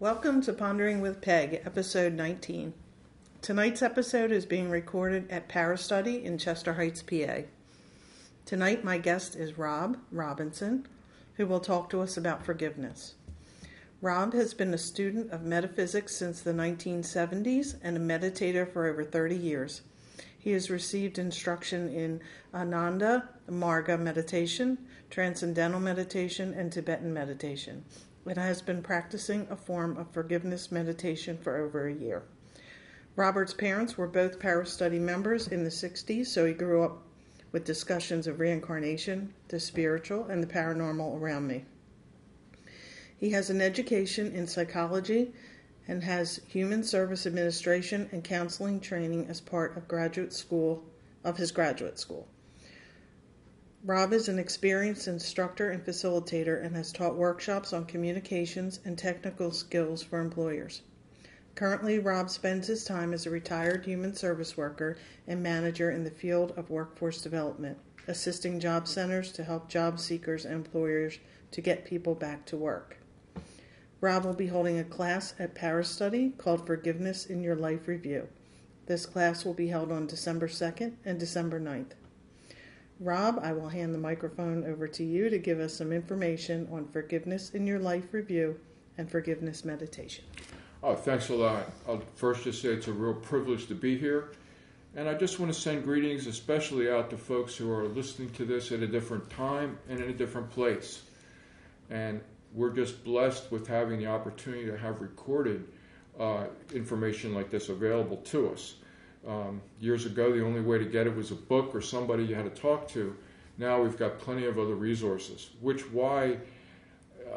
Welcome to Pondering with Peg, episode 19. Tonight's episode is being recorded at Parastudy in Chester Heights, PA. Tonight, my guest is Rob Robinson, who will talk to us about forgiveness. Rob has been a student of metaphysics since the 1970s and a meditator for over 30 years. He has received instruction in Ananda Marga meditation, transcendental meditation, and Tibetan meditation, and has been practicing a form of forgiveness meditation for over a year. Robert's parents were both Parastudy members in the 60s, so he grew up with discussions of reincarnation, the spiritual, and the paranormal around me. He has an education in psychology and has human service administration and counseling training as part of graduate school of his graduate school. Rob is an experienced instructor and facilitator and has taught workshops on communications and technical skills for employers. Currently, Rob spends his time as a retired human service worker and manager in the field of workforce development, assisting job centers to help job seekers and employers to get people back to work. Rob will be holding a class at Parastudy called Forgiveness in Your Life Review. This class will be held on December 2nd and December 9th. Rob, I will hand the microphone over to you to give us some information on Forgiveness in Your Life Review and Forgiveness Meditation. Oh, thanks a lot. I'll first just say it's a real privilege to be here. And I just want to send greetings, especially out to folks who are listening to this at a different time and in a different place. And we're just blessed with having the opportunity to have recorded uh, information like this available to us. Um, years ago, the only way to get it was a book or somebody you had to talk to. Now we've got plenty of other resources, which why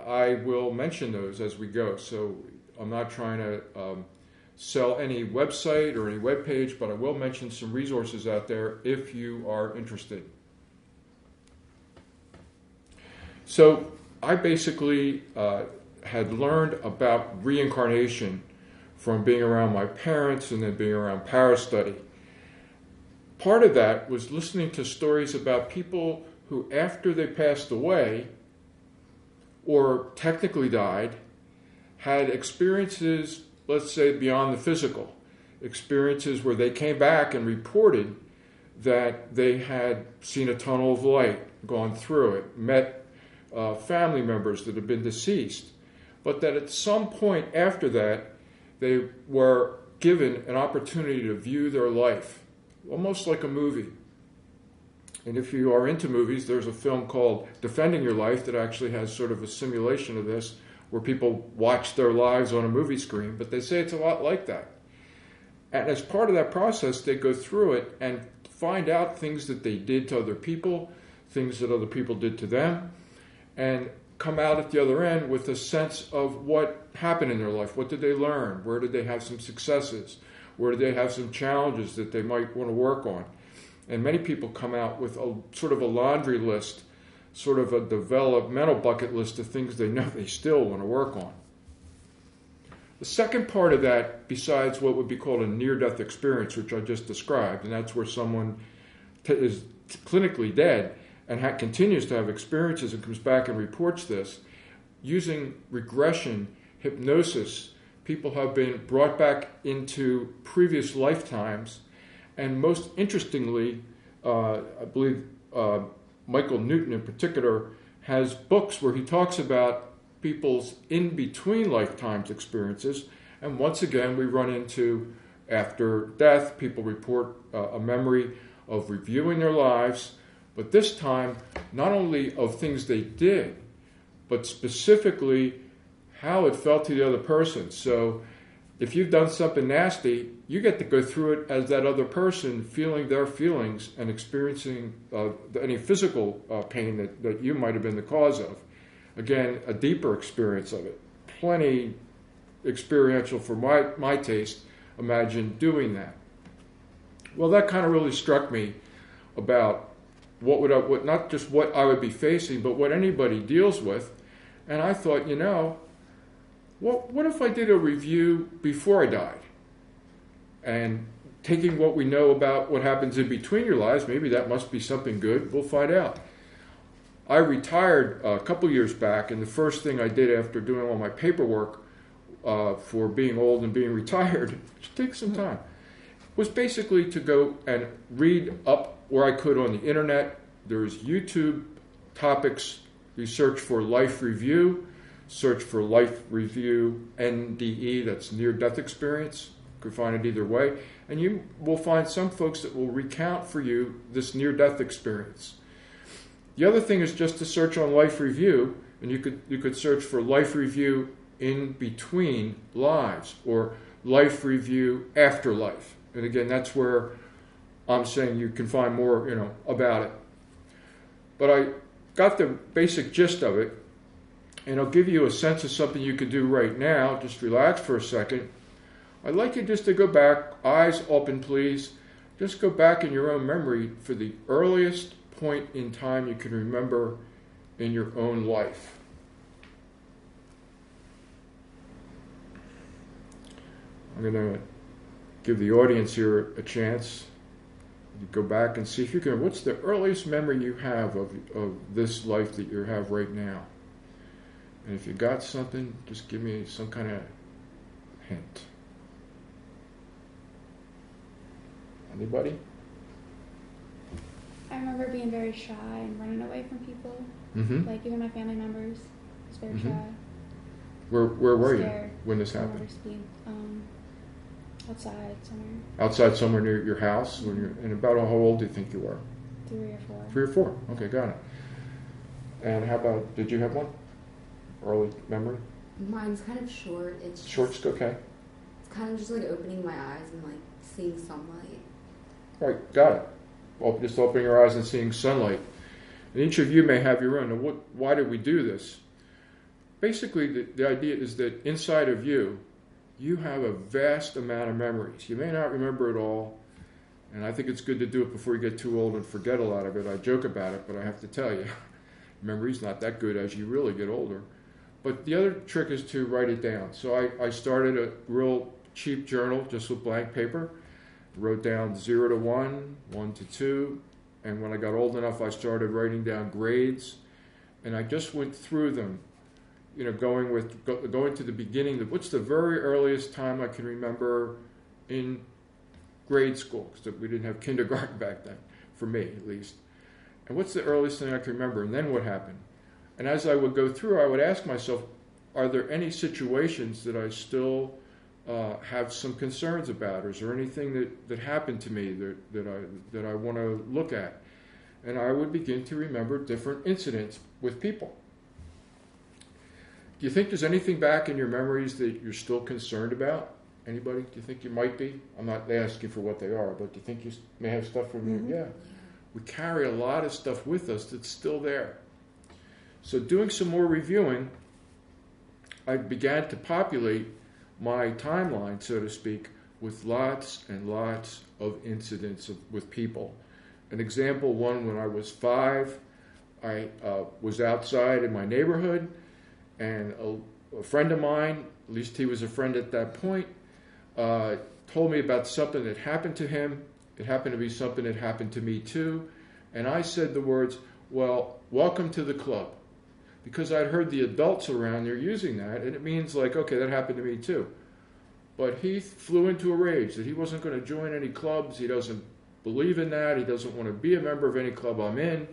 I will mention those as we go. So I'm not trying to um, sell any website or any web page, but I will mention some resources out there if you are interested. So I basically uh, had learned about reincarnation from being around my parents and then being around Parastudy. Part of that was listening to stories about people who, after they passed away or technically died, had experiences, let's say, beyond the physical, experiences where they came back and reported that they had seen a tunnel of light, gone through it, met uh, family members that had been deceased, but that at some point after that, they were given an opportunity to view their life, almost like a movie. And if you are into movies, there's a film called Defending Your Life that actually has sort of a simulation of this, where people watch their lives on a movie screen, but they say it's a lot like that. And as part of that process, they go through it and find out things that they did to other people, things that other people did to them, and come out at the other end with a sense of what happened in their life. What did they learn? Where did they have some successes? Where did they have some challenges that they might want to work on? And many people come out with a sort of a laundry list, sort of a developmental bucket list of things they know they still want to work on. The second part of that, besides what would be called a near death experience, which I just described, and that's where someone t- is clinically dead, and ha- continues to have experiences and comes back and reports this, using regression, hypnosis, people have been brought back into previous lifetimes. And most interestingly, uh, I believe uh, Michael Newton in particular has books where he talks about people's in between lifetimes experiences. And once again, we run into after death, people report uh, a memory of reviewing their lives but this time not only of things they did, but specifically how it felt to the other person. So if you've done something nasty, you get to go through it as that other person, feeling their feelings and experiencing uh, any physical uh, pain that, that you might have been the cause of. Again, a deeper experience of it. Plenty experiential for my, my taste. Imagine doing that. Well, that kind of really struck me about what would I, what, not just what I would be facing, but what anybody deals with. And I thought, you know, what, what if I did a review before I died? And taking what we know about what happens in between your lives, maybe that must be something good. We'll find out. I retired a couple years back, and the first thing I did after doing all my paperwork uh, for being old and being retired, it takes some time, was basically to go and read up where I could on the internet. There's YouTube topics. You search for Life Review, search for Life Review NDE, that's near death experience. You could find it either way. And you will find some folks that will recount for you this near death experience. The other thing is just to search on Life Review, and you could you could search for Life Review in between lives or Life Review afterlife. And again, that's where I'm saying you can find more, you know, about it. But I got the basic gist of it, and I'll give you a sense of something you can do right now. Just relax for a second. I'd like you just to go back, eyes open, please. Just go back in your own memory for the earliest point in time you can remember in your own life. I'm going to give the audience here a chance to go back and see if you can. What's the earliest memory you have of, of this life that you have right now? And if you got something, just give me some kind of hint. Anybody? I remember being very shy and running away from people. Mm-hmm. Like even my family members, I was very Mhm. shy. Where Where were Scared. you when this happened? um, outside somewhere, Outside somewhere near your house. When you're and about how old do you think you were? three or four. Three or four. Okay, got it. And how about? Did you have one? Early memory. Mine's kind of short. It's just, Short's okay. It's kind of just like opening my eyes and like seeing sunlight. Right, got it. Well, just opening your eyes and seeing sunlight. And each of you may have your own. Now, what, why did we do this? Basically, the, the idea is that inside of you, you have a vast amount of memories. You may not remember it all, and I think it's good to do it before you get too old and forget a lot of it. I joke about it, but I have to tell you, memory's not that good as you really get older. But the other trick is to write it down. So I, I started a real cheap journal just with blank paper wrote down zero to one, one to two, and when I got old enough, I started writing down grades, and I just went through them. You know, going with go, going to the beginning. What's the very earliest time I can remember in grade school? Because we didn't have kindergarten back then, for me at least. And what's the earliest thing I can remember? And then what happened? And as I would go through, I would ask myself, are there any situations that I still uh, have some concerns about? Or is there anything that, that happened to me that, that I that I want to look at? And I would begin to remember different incidents with people. Do you think there's anything back in your memories that you're still concerned about? Anybody? Do you think you might be? I'm not asking for what they are, but do you think you may have stuff from Mhm. you? Yeah. We carry a lot of stuff with us that's still there. So, doing some more reviewing, I began to populate my timeline, so to speak, with lots and lots of incidents of, with people. An example one when I was five, I uh, was outside in my neighborhood, and a, a friend of mine, at least he was a friend at that point, uh, told me about something that happened to him. It happened to be something that happened to me too. And I said the words, Well, welcome to the club because I'd heard the adults around there using that, and it means like, okay, that happened to me too. But he flew into a rage that he wasn't going to join any clubs. He doesn't believe in that. He doesn't want to be a member of any club I'm in.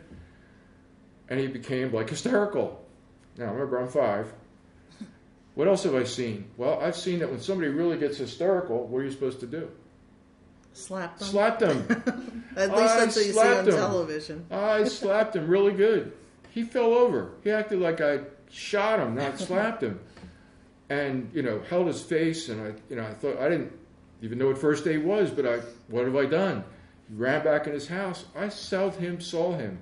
And he became like hysterical. Now, remember, I'm five. What else have I seen? Well, I've seen that when somebody really gets hysterical, what are you supposed to do? Slap them. Slap them. At least I that's what you see on him. television. I slapped him really good. He fell over. He acted like I shot him, not slapped him. And, you know, held his face and I you know, I thought I didn't even know what first aid was, but I what have I done? He ran back in his house. I seldom saw him.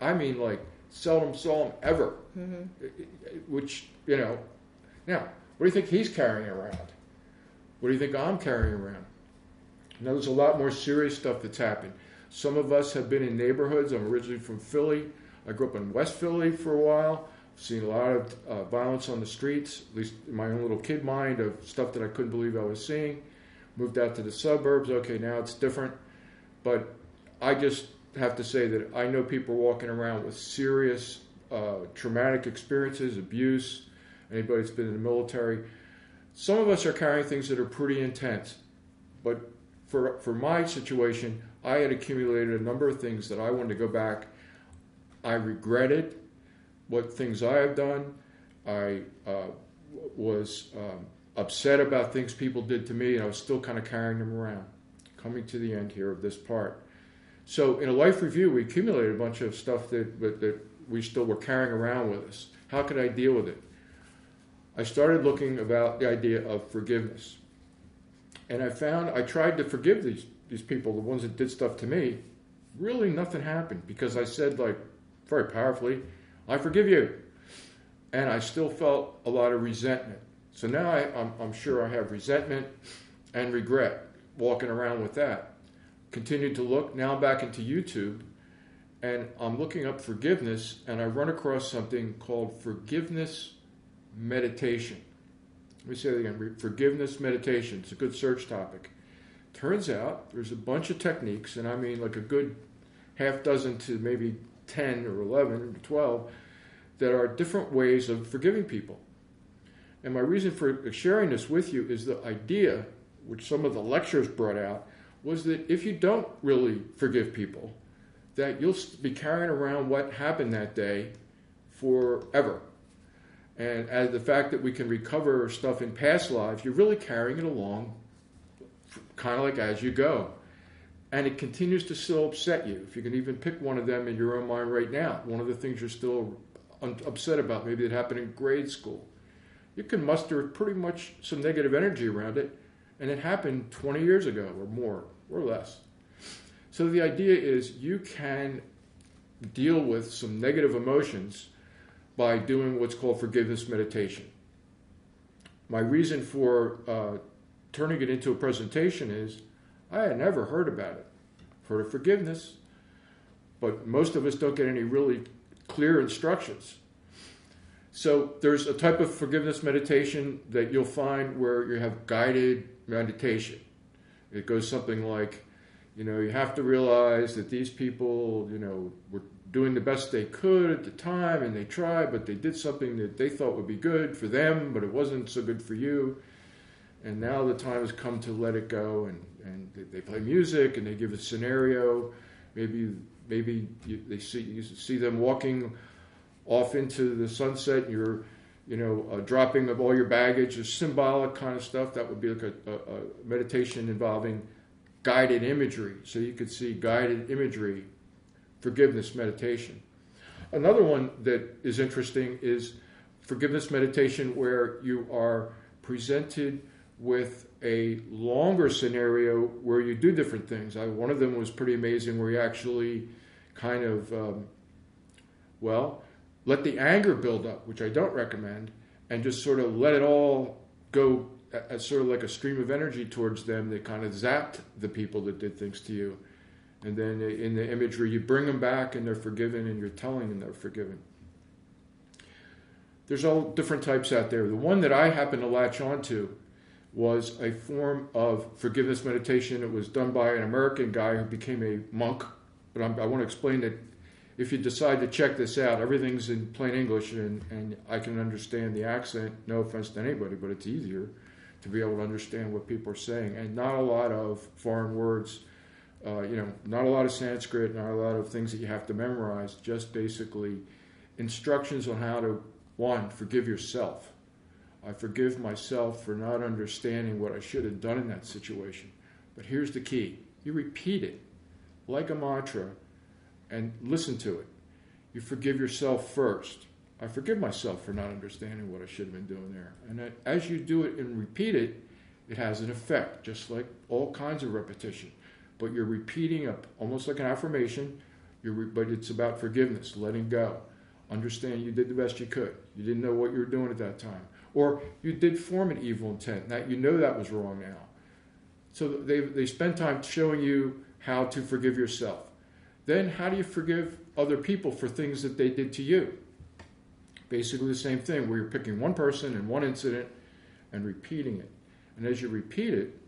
I mean like seldom saw him ever. hmm Which, you know, now, what do you think he's carrying around? What do you think I'm carrying around? Now, there's a lot more serious stuff that's happened. Some of us have been in neighborhoods. I'm originally from Philly. I grew up in West Philly for a while. I've seen a lot of uh, violence on the streets, at least in my own little kid mind of stuff that I couldn't believe I was seeing. Moved out to the suburbs. Okay, now it's different. But I just have to say that I know people walking around with serious uh, traumatic experiences, abuse, anybody that's been in the military. some of us are carrying things that are pretty intense, but for for my situation, I had accumulated a number of things that I wanted to go back. I regretted what things I have done. I uh, was um, upset about things people did to me, and I was still kind of carrying them around. Coming to the end here of this part. So, in a life review, we accumulated a bunch of stuff that, that, we still were carrying around with us. How could I deal with it? I started looking about the idea of forgiveness. And I found I tried to forgive these, these people, the ones that did stuff to me. Really, nothing happened because I said, like, very powerfully, I forgive you. And I still felt a lot of resentment. So now I, I'm, I'm sure I have resentment and regret walking around with that. Continued to look, now I'm back into YouTube, and I'm looking up forgiveness, and I run across something called forgiveness meditation. Let me say that again forgiveness meditation. It's a good search topic. Turns out there's a bunch of techniques, and I mean like a good half dozen to maybe 10 or 11 or 12, that are different ways of forgiving people. And my reason for sharing this with you is the idea, which some of the lectures brought out, was that if you don't really forgive people, that you'll be carrying around what happened that day forever. And as the fact that we can recover stuff in past lives, you're really carrying it along kind of like as you go. And it continues to still upset you. If you can even pick one of them in your own mind right now, one of the things you're still upset about, maybe it happened in grade school you can muster pretty much some negative energy around it, and it happened 20 years ago or more or less. So the idea is you can deal with some negative emotions by doing what's called forgiveness meditation. My reason for uh, turning it into a presentation is I had never heard about it. Of forgiveness, but most of us don't get any really clear instructions. So there's a type of forgiveness meditation that you'll find where you have guided meditation. It goes something like, you know, you have to realize that these people, you know, were doing the best they could at the time and they tried, but they did something that they thought would be good for them, but it wasn't so good for you. And now the time has come to let it go. And, and they play music and they give a scenario. Maybe maybe you, they see you see them walking off into the sunset. And You're, you know, dropping of all your baggage, is symbolic kind of stuff. That would be like a, a, a meditation involving guided imagery. So you could see guided imagery, forgiveness meditation. Another one that is interesting is forgiveness meditation, where you are presented with a longer scenario where you do different things. I, one of them was pretty amazing, where you actually kind of, um, well, let the anger build up, which I don't recommend, and just sort of let it all go as sort of like a stream of energy towards them that kind of zapped the people that did things to you. And then in the imagery, you bring them back and they're forgiven, and you're telling them they're forgiven. There's all different types out there. The one that I happen to latch onto was a form of forgiveness meditation. It was done by an American guy who became a monk. But I'm, i want to explain that if you decide to check this out, everything's in plain English and, and I can understand the accent. No offense to anybody, but it's easier to be able to understand what people are saying. And not a lot of foreign words, uh, you know, not a lot of Sanskrit, not a lot of things that you have to memorize, just basically instructions on how to, one, forgive yourself. I forgive myself for not understanding what I should have done in that situation. But here's the key you repeat it like a mantra and listen to it. You forgive yourself first. I forgive myself for not understanding what I should have been doing there. And as you do it and repeat it, it has an effect, just like all kinds of repetition. But you're repeating up almost like an affirmation, re- but it's about forgiveness, letting go. Understand you did the best you could. You didn't know what you were doing at that time. Or you did form an evil intent. Now you know that was wrong now. So they, they spend time showing you how to forgive yourself then how do you forgive other people for things that they did to you? Basically, the same thing where you're picking one person and one incident and repeating it. And as you repeat it,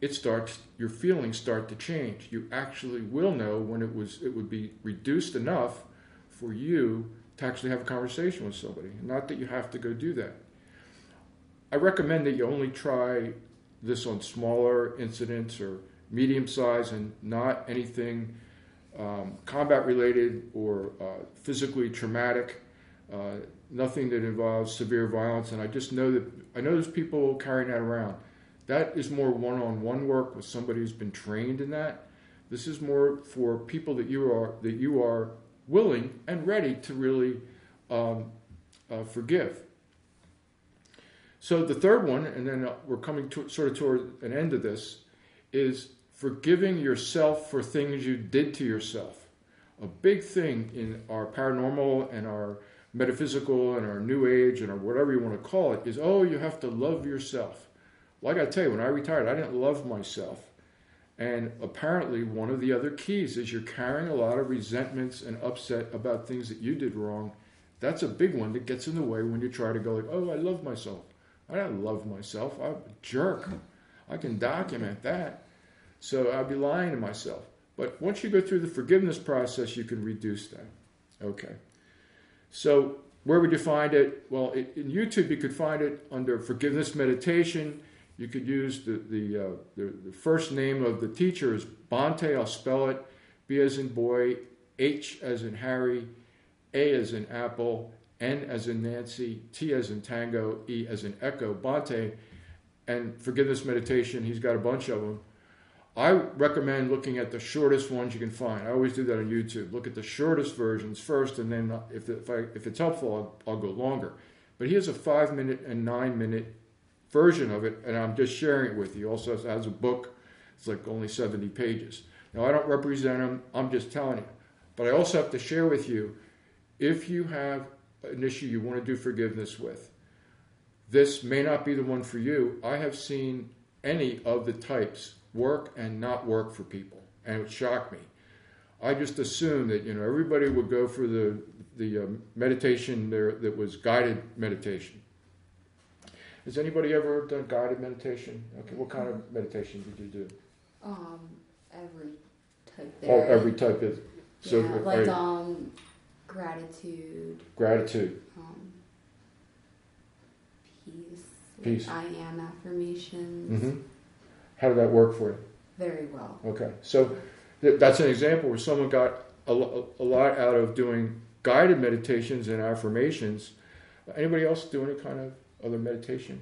it starts your feelings start to change. You actually will know when it was it would be reduced enough for you to actually have a conversation with somebody. Not that you have to go do that. I recommend that you only try this on smaller incidents or medium size and not anything um, combat related or uh, physically traumatic, uh, nothing that involves severe violence. And I just know that I know there's people carrying that around. That is more one on one work with somebody who's been trained in that. This is more for people that you are that you are willing and ready to really um, uh, forgive. So the third one, and then we're coming to, sort of toward an end of this, is forgiving yourself for things you did to yourself. A big thing in our paranormal and our metaphysical and our new age and our whatever you want to call it is oh, you have to love yourself. Well, I tell you, when I retired, I didn't love myself. And apparently, one of the other keys is you're carrying a lot of resentments and upset about things that you did wrong. That's a big one that gets in the way when you try to go like, oh, I love myself. I don't love myself. I'm a jerk. I can document that. So I'd be lying to myself. But once you go through the forgiveness process, you can reduce that. Okay. So where would you find it? Well, it, in YouTube, you could find it under forgiveness meditation. You could use the, the, uh, the, the, first name of the teacher is Bhante. I'll spell it B as in boy, H as in Harry, A as in apple, N as in Nancy, T as in tango, E as in echo. Bhante. And forgiveness meditation, he's got a bunch of them. I recommend looking at the shortest ones you can find. I always do that on YouTube. Look at the shortest versions first, and then uh, if, if, I, if it's helpful, I'll, I'll go longer. But he has a five minute and nine minute version of it, and I'm just sharing it with you. Also has a book, it's like only 70 pages. Now, I don't represent him, I'm just telling you. But I also have to share with you if you have an issue you want to do forgiveness with, this may not be the one for you. I have seen any of the types work and not work for people, and it shocked me. I just assumed that you know everybody would go for the the uh, meditation there that was guided meditation. Has anybody ever done guided meditation? Okay, what kind of meditation did you do? Um, every type. There. Oh, every type is. So yeah, like um, gratitude. Gratitude. Um, peace. Peace. I am affirmations. Mm-hmm. How did that work for you? Very well. Okay, so th- that's an example where someone got a, a lot out of doing guided meditations and affirmations. Anybody else do any kind of other meditation?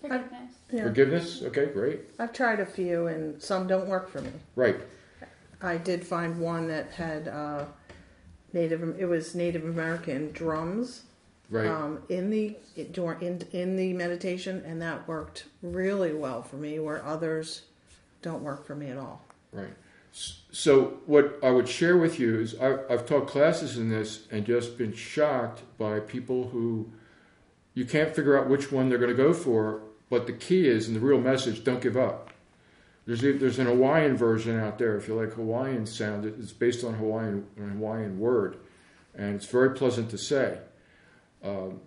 Forgiveness. Yeah. Forgiveness? Okay, great. I've tried a few, and some don't work for me. Right. I did find one that had uh, Native. It was Native American drums. Right. Um, in the in in the meditation, and that worked really well for me. Where others don't work for me at all. Right. So what I would share with you is I, I've taught classes in this and just been shocked by people who you can't figure out which one they're going to go for. But the key is, and the real message, don't give up. There's there's an Hawaiian version out there. If you like Hawaiian sound, it's based on Hawaiian an Hawaiian word, and it's very pleasant to say. Um,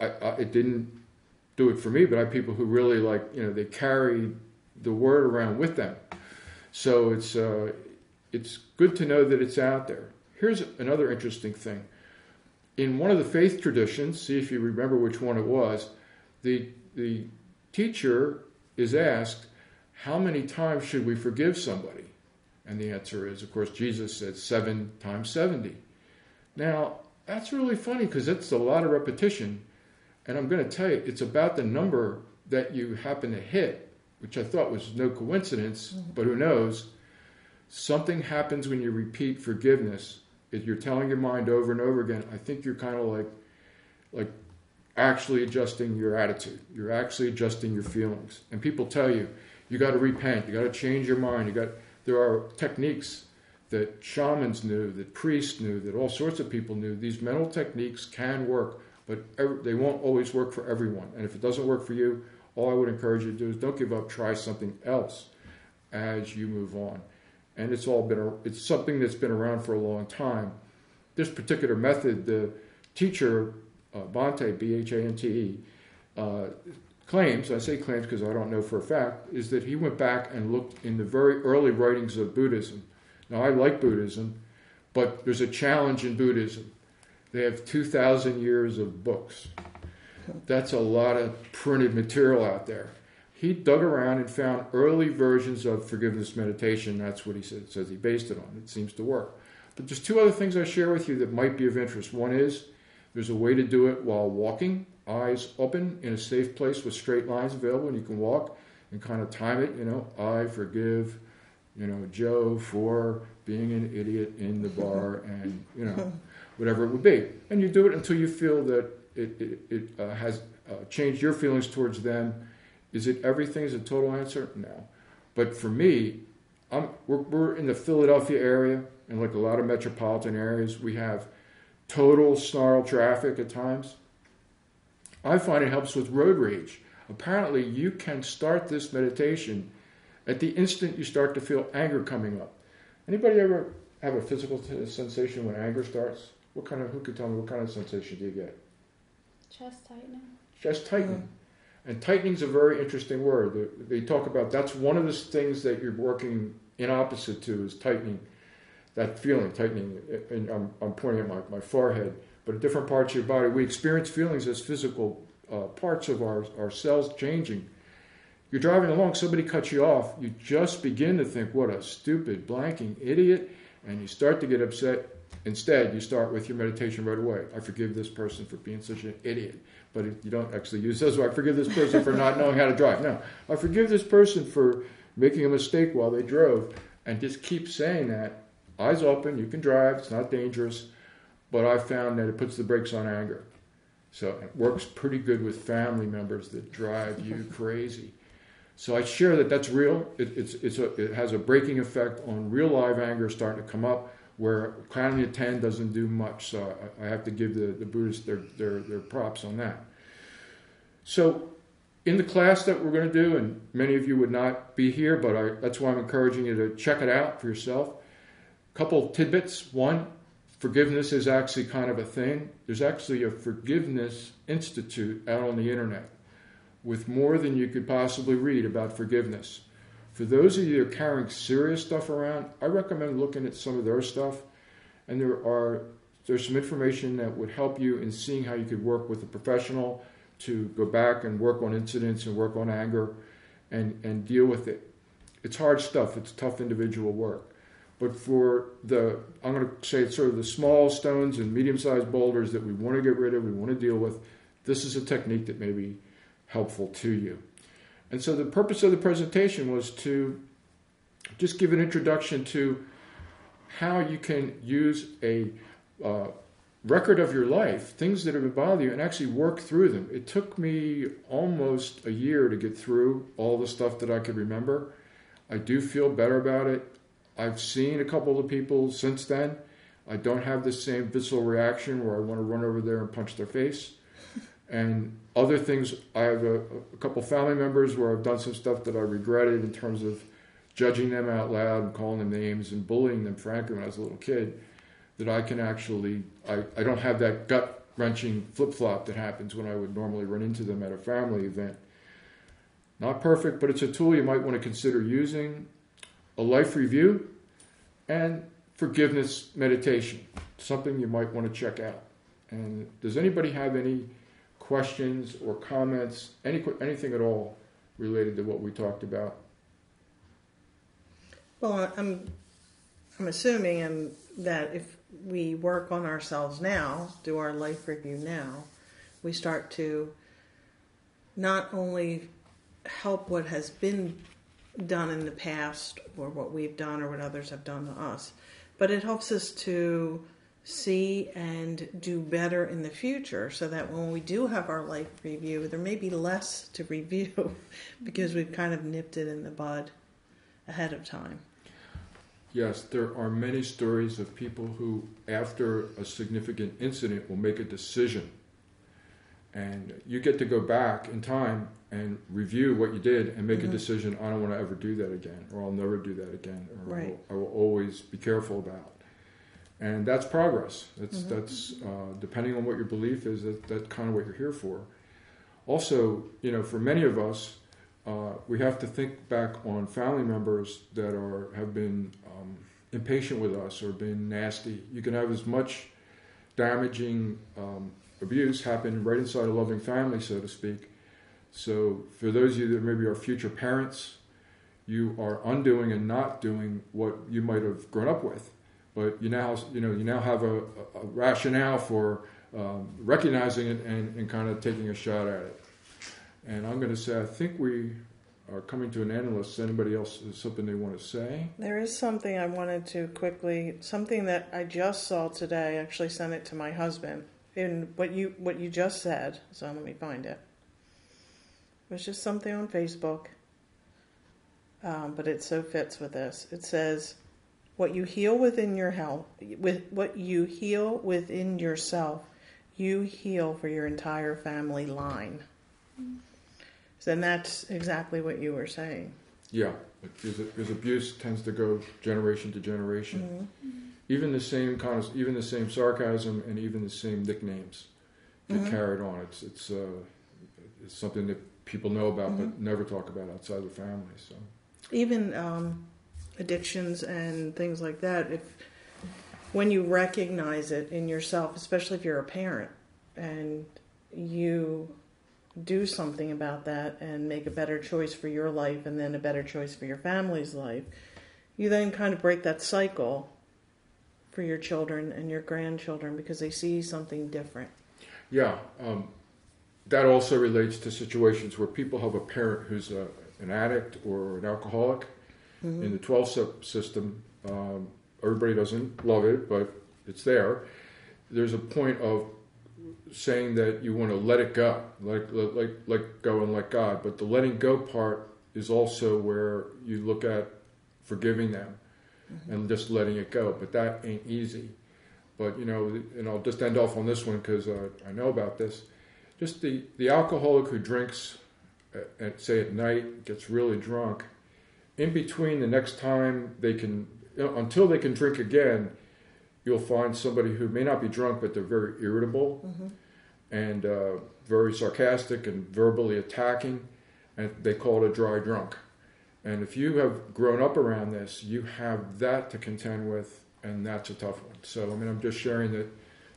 I, I, it didn't do it for me, but I have people who really like you know they carry the word around with them. So it's uh, it's good to know that it's out there. Here's another interesting thing. In one of the faith traditions, see if you remember which one it was, the the teacher is asked, "How many times should we forgive somebody?" And the answer is, of course, Jesus said seven times seventy. Now, that's really funny because it's a lot of repetition. And I'm going to tell you, it's about the number that you happen to hit, which I thought was no coincidence, mm-hmm. but who knows? Something happens when you repeat forgiveness. If you're telling your mind over and over again, I think you're kind of like, like actually adjusting your attitude. You're actually adjusting your feelings. And people tell you, you got to repent. You got to change your mind. You got. There are techniques that shamans knew, that priests knew, that all sorts of people knew. These mental techniques can work, but they won't always work for everyone. And if it doesn't work for you, all I would encourage you to do is don't give up. Try something else as you move on. And it's all been it's something that's been around for a long time. This particular method, the teacher uh, Bhante B H A N T E uh, claims, I say claims because I don't know for a fact, is that he went back and looked in the very early writings of Buddhism now, I like Buddhism, but there's a challenge in Buddhism. They have 2,000 years of books. That's a lot of printed material out there. He dug around and found early versions of forgiveness meditation. That's what he said, says he based it on. It seems to work. But there's two other things I share with you that might be of interest. One is there's a way to do it while walking, eyes open, in a safe place with straight lines available, and you can walk and kind of time it. You know, I forgive, you know, Joe for being an idiot in the bar, and you know, whatever it would be. And you do it until you feel that it, it, it uh, has uh, changed your feelings towards them. Is it everything? Is a total answer? No. But for me, I'm, we're, we're in the Philadelphia area, and like a lot of metropolitan areas, we have total snarl traffic at times. I find it helps with road rage. Apparently, you can start this meditation at the instant you start to feel anger coming up. Anybody ever have a physical t- sensation when anger starts? What kind of? Who could tell me what kind of sensation do you get? Chest tightening. Chest tightening. And tightening is a very interesting word. They talk about that's one of the things that you're working in opposite to is tightening. That feeling, tightening. And I'm, I'm pointing at my, my forehead, but different parts of your body. We experience feelings as physical uh, parts of our, our cells changing. You're driving along, somebody cuts you off, you just begin to think, what a stupid, blanking idiot, and you start to get upset. Instead, you start with your meditation right away. I forgive this person for being such an idiot. But you don't actually use those. I forgive this person for not knowing how to drive. No, I forgive this person for making a mistake while they drove. And just keep saying that. Eyes open, you can drive, it's not dangerous. But I found that it puts the brakes on anger. So it works pretty good with family members that drive you crazy. So I share that that's real. It, it's, it's a, it has a breaking effect on real live anger starting to come up where counting to 10 doesn't do much. So I, I have to give the, the Buddhists their, their, their props on that. So in the class that we're going to do, and many of you would not be here, but I, that's why I'm encouraging you to check it out for yourself. A couple tidbits. One, forgiveness is actually kind of a thing. There's actually a forgiveness institute out on the internet with more than you could possibly read about forgiveness. For those of you that are carrying serious stuff around, I recommend looking at some of their stuff. And there are there's some information that would help you in seeing how you could work with a professional to go back and work on incidents and work on anger and, and deal with it. It's hard stuff, it's tough individual work. But for the, I'm going to say it's sort of the small stones and medium sized boulders that we want to get rid of, we want to deal with, this is a technique that may be helpful to you. And so the purpose of the presentation was to just give an introduction to how you can use a uh, record of your life, things that have been bothering you, and actually work through them. It took me almost a year to get through all the stuff that I could remember. I do feel better about it. I've seen a couple of people since then. I don't have the same visceral reaction where I want to run over there and punch their face. And other things, I have a, a couple family members where I've done some stuff that I regretted in terms of judging them out loud and calling them names and bullying them, frankly, when I was a little kid, that I can actually, I, I don't have that gut wrenching flip flop that happens when I would normally run into them at a family event. Not perfect, but it's a tool you might want to consider using. A life review and forgiveness meditation, something you might want to check out. And does anybody have any questions or comments, any anything at all related to what we talked about? Well, I'm I'm assuming and that if we work on ourselves now, do our life review now, we start to not only help what has been done in the past or what we've done or what others have done to us, but it helps us to see and do better in the future so that when we do have our life review, there may be less to review because we've kind of nipped it in the bud ahead of time. Yes, there are many stories of people who, after a significant incident, will make a decision. And you get to go back in time and review what you did and make Mhm. a decision I don't want to ever do that again, or I'll never do that again, or I, will, I will always be careful about. And that's progress. That's, Mhm. that's uh, depending on what your belief is, that, that's kind of what you're here for. Also, you know, for many of us, uh, we have to think back on family members that are have been um, impatient with us or been nasty. You can have as much damaging um, abuse happened right inside a loving family, so to speak. So, for those of you that maybe are future parents, you are undoing and not doing what you might have grown up with, but you now, you know, you now have a, a rationale for um, recognizing it and, and kind of taking a shot at it. And I'm going to say, I think we are coming to an end unless anybody else has something they want to say. There is something I wanted to quickly, something that I just saw today. Actually sent it to my husband. In what you what you just said, so let me find it. It was just something on Facebook, um, but it so fits with this. It says, "What you heal within your health, with what you heal within yourself, you heal for your entire family line." So then that's exactly what you were saying. Yeah, because, because abuse tends to go generation to generation. Mm-hmm. Mm-hmm. Even the same kind of, even the same sarcasm and even the same nicknames get Mhm. carried on. It's it's uh, it's something that people know about but never talk about outside the family. So even um, addictions and things like that if when you recognize it in yourself especially if you're a parent and you do something about that and make a better choice for your life and then a better choice for your family's life you then kind of break that cycle for your children and your grandchildren because they see something different yeah, um, that also relates to situations where people have a parent who's a, an addict or an alcoholic. In the 12 step system, um, everybody doesn't love it, but it's there. There's a point of saying that you want to let it go, like let, like let go and let God. But the letting go part is also where you look at forgiving them and just letting it go. But that ain't easy. But you know, and I'll just end off on this one because uh, I know about this. Just the the alcoholic who drinks, at, at, say at night, gets really drunk. In between the next time they can, you know, until they can drink again, you'll find somebody who may not be drunk, but they're very irritable and uh, very sarcastic and verbally attacking, and they call it a dry drunk. And if you have grown up around this, you have that to contend with, and that's a tough one. So, I mean, I'm just sharing that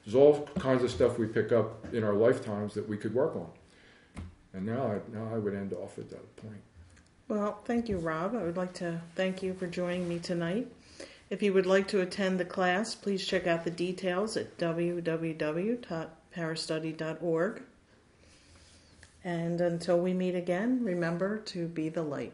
there's all kinds of stuff we pick up in our lifetimes that we could work on. And now, I, now I would end off at that point. Well, thank you, Rob. I would like to thank you for joining me tonight. If you would like to attend the class, please check out the details at www.parastudy.org. And until we meet again, remember to be the light.